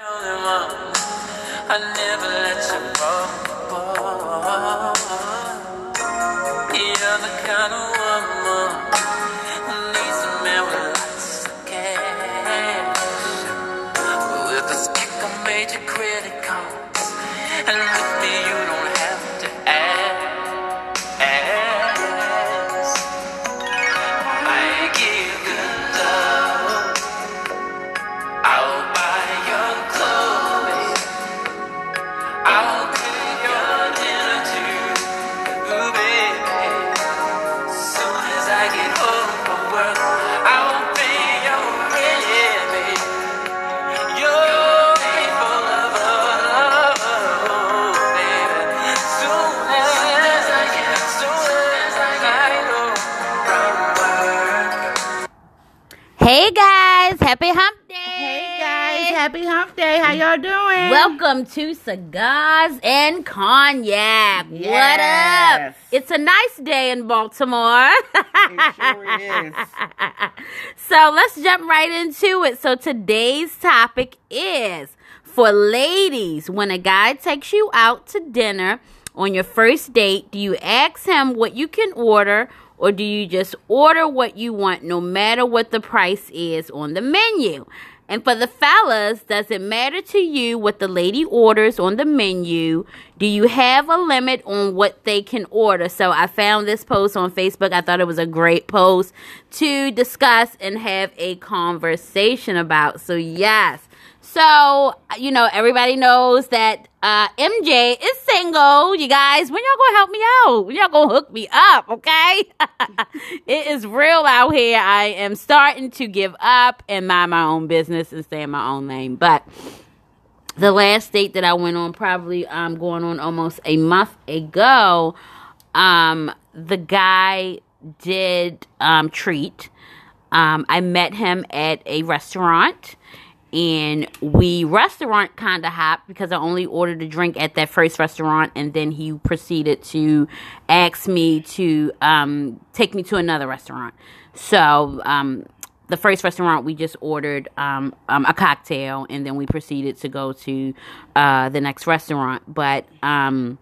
I never happy hump day. Hey guys, happy hump day. How y'all doing? Welcome to Cigars and Cognac. What up? It's a nice day in Baltimore. It sure is. so let's jump right into it. So today's topic is for ladies when a guy takes you out to dinner on your first date, do you ask him what you can order or do you just order what you want no matter what the price is on the menu? And for the fellas, does it matter to you what the lady orders on the menu? Do you have a limit on what they can order? So I found this post on Facebook. I thought it was a great post to discuss and have a conversation about. So, yes. So, you know, everybody knows that uh, MJ is single. You guys, when y'all gonna help me out? When y'all gonna hook me up, okay? it is real out here. I am starting to give up and mind my own business and stay in my own lane. But the last date that I went on, probably um going on almost a month ago, um, the guy did um treat. Um, I met him at a restaurant and we restaurant kind of hopped because I only ordered a drink at that first restaurant, and then he proceeded to ask me to um, take me to another restaurant. So um, the first restaurant we just ordered um, um, a cocktail, and then we proceeded to go to uh, the next restaurant. But um,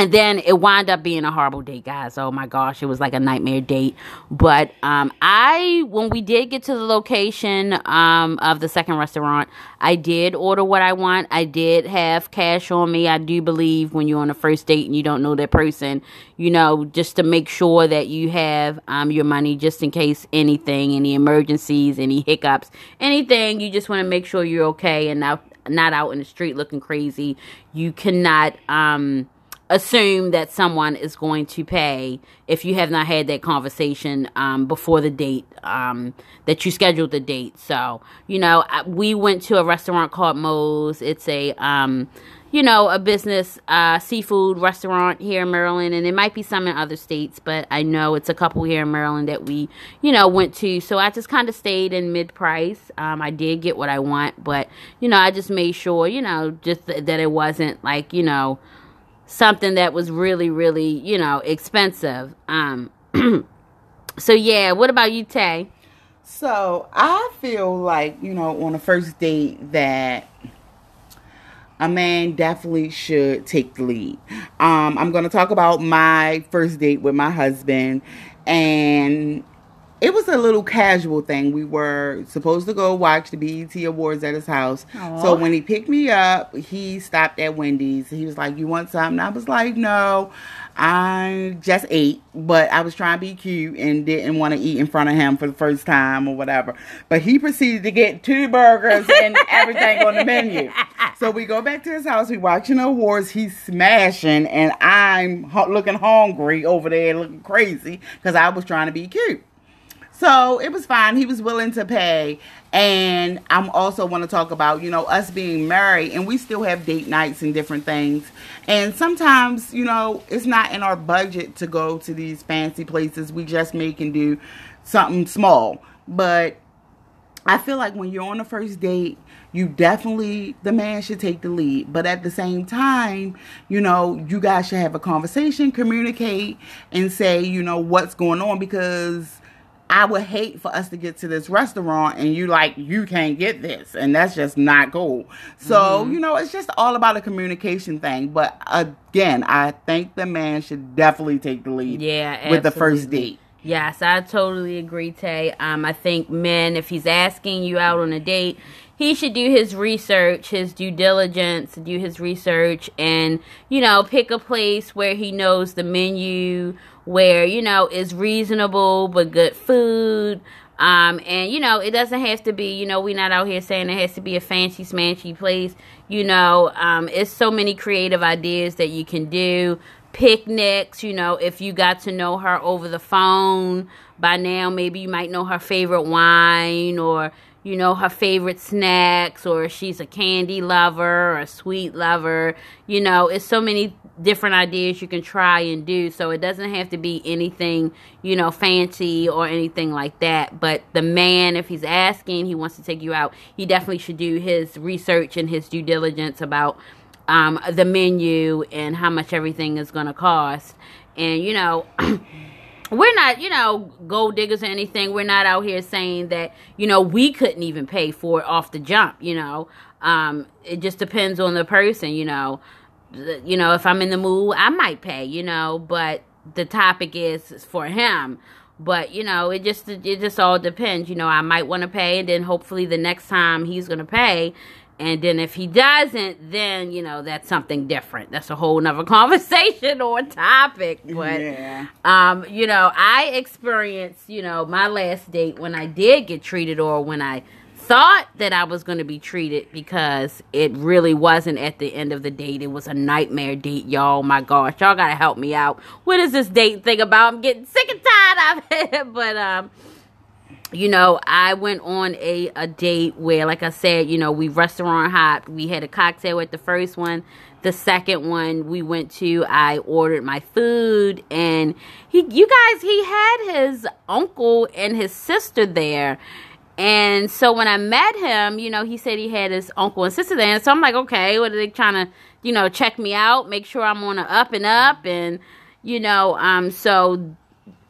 and then it wound up being a horrible date guys. Oh my gosh it was like a nightmare date. But um i when we did get to the location um of the second restaurant i did order what i want. I did have cash on me. I do believe when you're on a first date and you don't know that person you know just to make sure that you have um your money just in case anything any emergencies any hiccups anything. You just want to make sure you're okay and not not out in the street looking crazy. You cannot um assume that someone is going to pay if you have not had that conversation um, before the date um, that you scheduled the date. So, you know, we went to a restaurant called Mo's. It's a, um, you know, a business uh, seafood restaurant here in Maryland, and it might be some in other states, but I know it's a couple here in Maryland that we, you know, went to. So I just kind of stayed in mid price. Um, I did get what I want, but you know, I just made sure, you know, just th- that it wasn't like, you know something that was really really you know expensive um so yeah what about you tay So I feel like, you know, on a first date that a man definitely should take the lead. Um, I'm gonna talk about my first date with my husband and it was a little casual thing. We were supposed to go watch the BET Awards at his house. So when he picked me up, he stopped at Wendy's. He was like, You want something? I was like, No, I just ate, but I was trying to be cute and didn't want to eat in front of him for the first time or whatever. But he proceeded to get two burgers and everything on the menu. So we go back to his house. We watching the awards. He's smashing, and I'm looking hungry over there, looking crazy because I was trying to be cute. So it was fine. He was willing to pay. And I'm also want to talk about, you know, us being married and we still have date nights and different things. And sometimes, you know, it's not in our budget to go to these fancy places. We just make and do something small. But I feel like when you're on the first date, you definitely the man should take the lead. But at the same time, you know, you guys should have a conversation, communicate, and say, you know, what's going on because I would hate for us to get to this restaurant and you like you can't get this, and that's just not cool. So Mm-hmm. you know, it's just all about a communication thing. But again, I think the man should definitely take the lead. Yeah, with the first date. Yes, I totally agree, Tay. Um, I think men, if he's asking you out on a date, he should do his research, his due diligence, do his research, and you know, pick a place where he knows the menu, where you know is reasonable but good food. Um, and you know, it doesn't have to be, you know, we're not out here saying it has to be a fancy smanchy place. You know, um, it's so many creative ideas that you can do. Picnics, you know, if you got to know her over the phone by now, maybe you might know her favorite wine or you know her favorite snacks or she's a candy lover or a sweet lover. You know it's so many different ideas you can try and do. So it doesn't have to be anything you know fancy or anything like that. But the man if he's asking he wants to take you out he definitely should do his research and his due diligence about um, the menu and how much everything is going to cost. And you know we're not, you know, gold diggers or anything. We're not out here saying that, you know, we couldn't even pay for it off the jump, you know. Um, it just depends on the person, you know. You know, if I'm in the mood, I might pay, you know, but the topic is for him. But, you know, it just it just all depends. You know, I might want to pay and then hopefully the next time he's going to pay and then if he doesn't, then you know that's something different. That's a whole nother conversation or topic. But Yeah. um, you know, I experienced, you know, my last date when I did get treated or when I thought that I was going to be treated because it really wasn't at the end of the date. It was a nightmare date, y'all. My gosh, y'all got to help me out. What is this date thing about? I'm getting sick and tired of it. but um you know, I went on a, a date where, like I said, you know, we restaurant hopped. We had a cocktail at the first one. The second one we went to, I ordered my food, and he, you guys, he had his uncle and his sister there. And so when I met him, you know, he said he had his uncle and sister there. And so I'm like, okay, what are they trying to, you know, check me out, make sure I'm on a up and up, and you know, um, so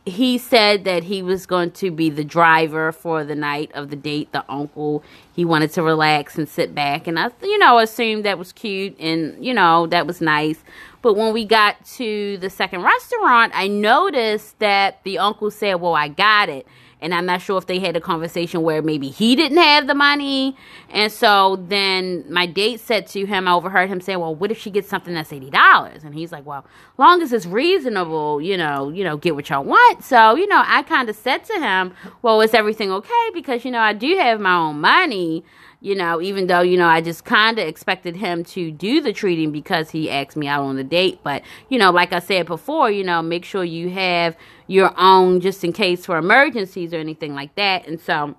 he said that he was going to be the driver for the night of the date. The uncle he wanted to relax and sit back. And i you know assumed that was cute and you know that was nice. But when we got to the second restaurant i noticed that the uncle said well i got it and i'm not sure if they had a conversation where maybe he didn't have the money. And so then my date said to him i overheard him say well what if she gets something that's $80 and he's like well long as it's reasonable you know you know get what y'all want. So you know i kind of said to him well is everything okay? Because you know i do have my own money you know even though you know i just kind of expected him to do the treating because he asked me out on the date but you know like i said before you know make sure you have your own just in case for emergencies or anything like that and so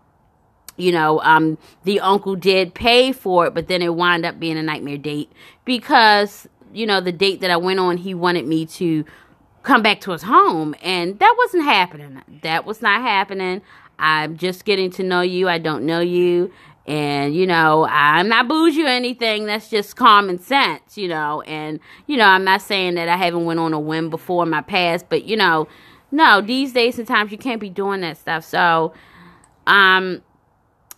you know, um, the uncle did pay for it, but then it wound up being a nightmare date because, you know, the date that I went on, he wanted me to come back to his home, and that wasn't happening. That was not happening. I'm just getting to know you. I don't know you. And, you know, I'm not bougie or anything. That's just common sense, you know. And, you know, I'm not saying that I haven't went on a whim before in my past, but, you know, no, these days sometimes you can't be doing that stuff. So, um,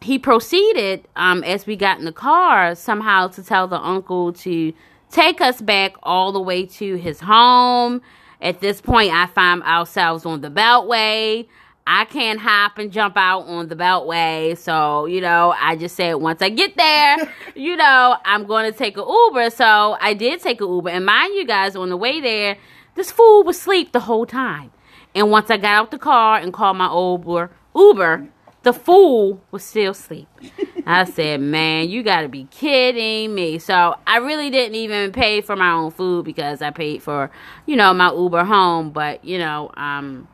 he proceeded um, as we got in the car somehow to tell the uncle to take us back all the way to his home at this point i find ourselves on the beltway i can't hop and jump out on the beltway so you know i just said once i get there you know i'm going to take an uber so i did take an uber and mind you guys on the way there this fool was asleep the whole time and once i got out the car and called my uber uber the fool was still asleep. I said, man, you got to be kidding me. So I really didn't even pay for my own food because I paid for, you know, my Uber home. But, you know, um,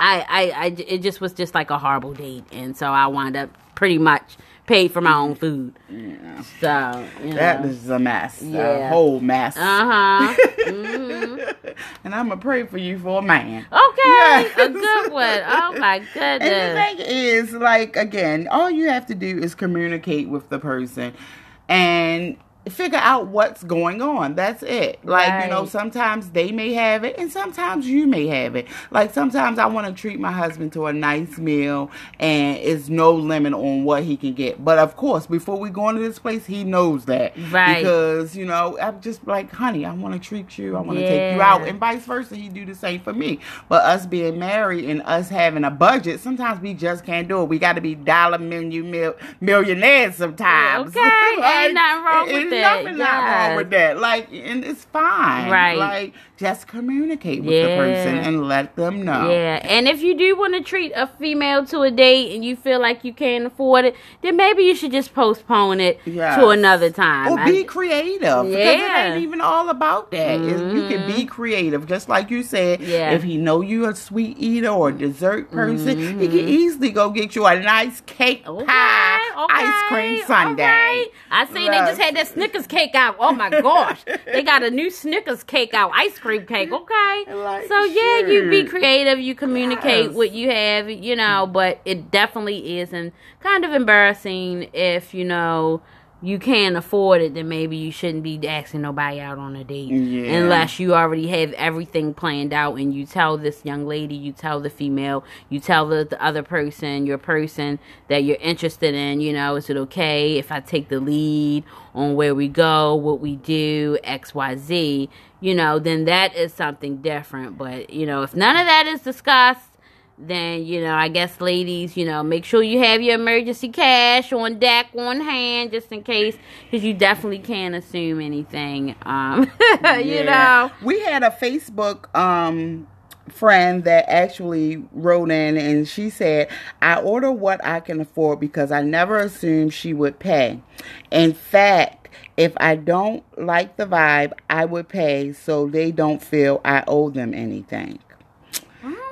I, I, I, it just was just like a horrible date. And so I wound up pretty much paid for my own food. Yeah. So, you know. That is a mess. A whole mess. uh-huh. hmm and I'm to pray for you for a man. Okay. Yes. A good one. Oh, my goodness. And the thing is, like, again, all you have to do is communicate with the person. And figure out what's going on. That's it. Like, you know, sometimes they may have it and sometimes you may have it. Like sometimes I want to treat my husband to a nice meal and it's no limit on what he can get. But of course, before we go into this place, he knows that. Right. Because, you know, I'm just like, honey, I want to treat you. I want to take you out. And vice versa, he do the same for me. But us being married and us having a budget, sometimes we just can't do it. We got to be dollar million mil, millionaires sometimes. Okay, ain't nothing wrong with that. Nothing not wrong with that. Like, and it's fine. Right. Like, just communicate with the person and let them know. Yeah, and if you do want to treat a female to a date and you feel like you can't afford it, then maybe you should just postpone it Yes. to another time. Or I- be creative. Because it ain't even all about that. It's- You can be creative. Just like you said, Yeah. if he know you a sweet eater or a dessert person, he Mm-hmm. can easily go get you a nice cake Okay, pie okay, ice cream sundae. right. I seen they just had that Snickers cake out. Oh my gosh, they got a new Snickers cake out, ice cream cake. Okay, Like, so yeah, you be creative, you communicate Yes. what you have, you know. But it definitely is and kind of embarrassing if you know you can't afford it. Then maybe you shouldn't be asking nobody out on a date Yeah. unless you already have everything planned out and you tell this young lady, you tell the female, you tell the, the other person, your person that you're interested in, you know, is it okay if I take the lead on where we go, what we do, XYZ, you know, then that is something different. But, you know, if none of that is discussed, then you know i guess ladies you know make sure you have your emergency cash on deck on hand just in case because you definitely can't assume anything um you Yeah. know we had a Facebook um friend that actually wrote in and she said, I order what I can afford because I never assumed she would pay. In fact, if I don't like the vibe, I would pay so they don't feel I owe them anything.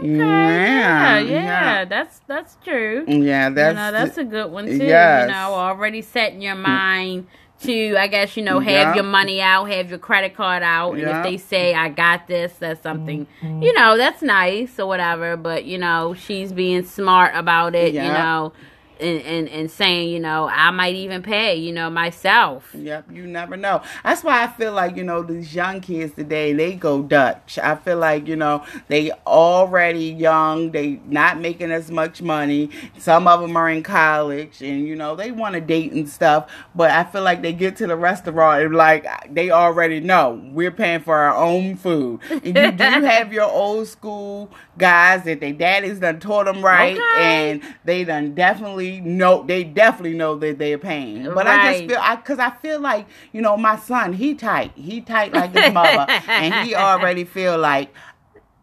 Okay, yeah, Yeah, yeah, yeah. that's that's true. Yeah, that's you know, that's a good one too. Yes. You know, already setting your mind to, I guess, you know, have Yeah. your money out, have your credit card out, and Yeah. if they say I got this, that's something, mm-hmm. you know, that's nice or whatever. But you know, she's being smart about it. You know. And, and, and saying, you know, I might even pay, you know, myself. Yep, you never know. That's why I feel like, you know, these young kids today, they go Dutch. I feel like, you know, they already young, they not making as much money. Some of them are in college and, you know, they want to date and stuff. But I feel like they get to the restaurant and like they already know we're paying for our own food. And you do have your old school guys that their daddies done taught them right Okay. and they done definitely know they definitely know that they're paying. But I just feel I because I feel like you know my son he tight. He tight like his mother. And he already feel like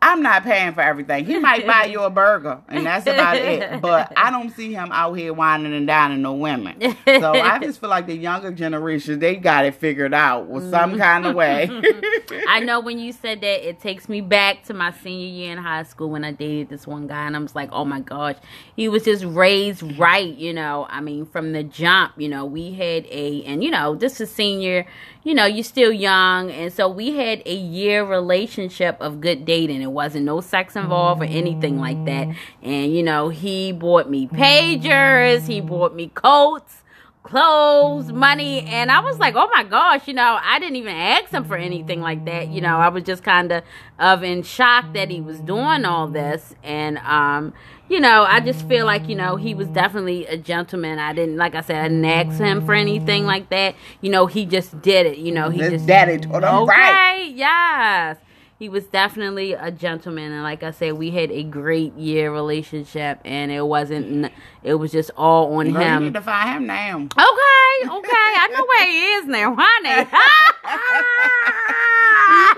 I'm not paying for everything. He might buy you a burger and that's about it. But I don't see him out here wining and dining no women. So I just feel like the younger generation they got it figured out with some mm. kind of way. I know when you said that, it takes me back to my senior year in high school when I dated this one guy, and I was like, oh my gosh, he was just raised right, you know. I mean, from the jump, you know, we had a, and you know, this is senior, you know, you're still young, and so we had a year relationship of good dating. It wasn't no sex involved or anything like that. And you know, he bought me pagers, he bought me coats clothes, money, and I was like, oh my gosh, you know, I didn't even ask him for anything like that. You know, I was just kind of of in shock that he was doing all this, and um, you know, I just feel like you know he was definitely a gentleman. I didn't, like I said, I didn't ask him for anything like that. You know, he just did it. You know, he just daddy told him okay, right. yes. He was definitely a gentleman, and like I said, we had a great year relationship, and it wasn't. It was just all on Girl, you him. need to find him now. Okay, okay. I know where he is now, honey.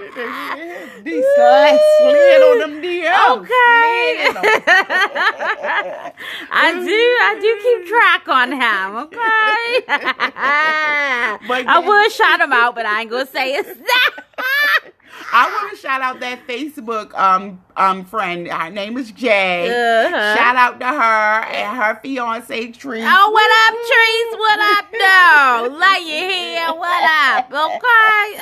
These slid, slid on them DMs. Okay. Slid on 'em. I do, I do keep track on him, okay? I would shout him out, but I ain't gonna say it's that. I want to shout out that Facebook um um friend. Her name is Jay. Uh-huh. Shout out to her and her fiance Tree. Oh, what up, Trees? What up, though? Love you here. What up? Okay.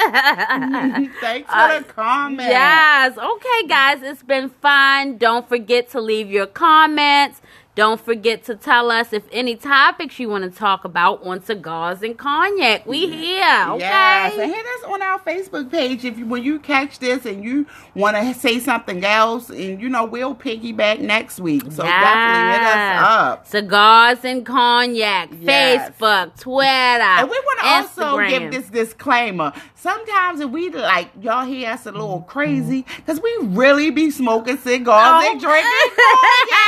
Thanks for Uh, the comment. Yes. Okay, guys. It's been fun. Don't forget to leave your comments. Don't forget to tell us if any topics you want to talk about on cigars and cognac. We here, okay? Yes, and hit us on our Facebook page if you when you catch this and you want to say something else, and you know we'll piggyback next week. So definitely hit us up. Cigars and cognac, Yes. Facebook, Twitter, And we want to also give this disclaimer. Sometimes if we like y'all hear us a little mm-hmm. crazy because we really be smoking cigars Oh. and drinking cognac.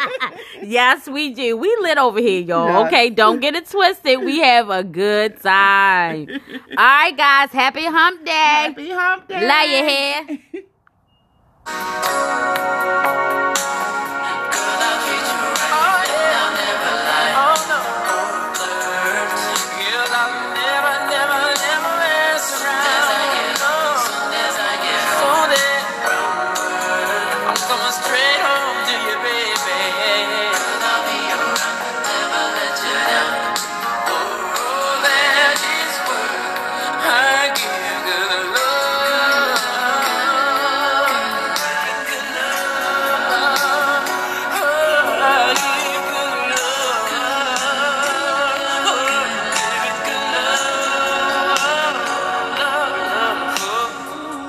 yes, we do. We lit over here, y'all. Okay, don't get it twisted. We have a good time. All right, guys. Happy hump day. Happy hump day. Love your hair.